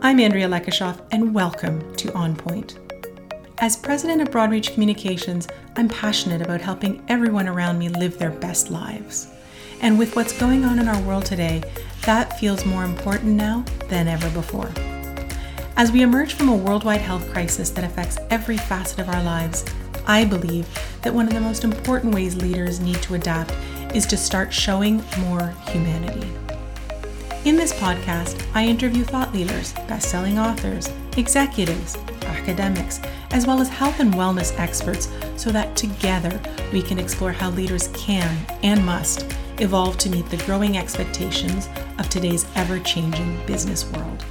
I'm Andrea Lekashoff, and welcome to On Point. As president of Broadreach Communications, I'm passionate about helping everyone around me live their best lives. And with what's going on in our world today, that feels more important now than ever before. As we emerge from a worldwide health crisis that affects every facet of our lives, I believe that one of the most important ways leaders need to adapt is to start showing more humanity. In this podcast, I interview thought leaders, best selling authors, executives, academics, as well as health and wellness experts so that together we can explore how leaders can and must evolve to meet the growing expectations of today's ever changing business world.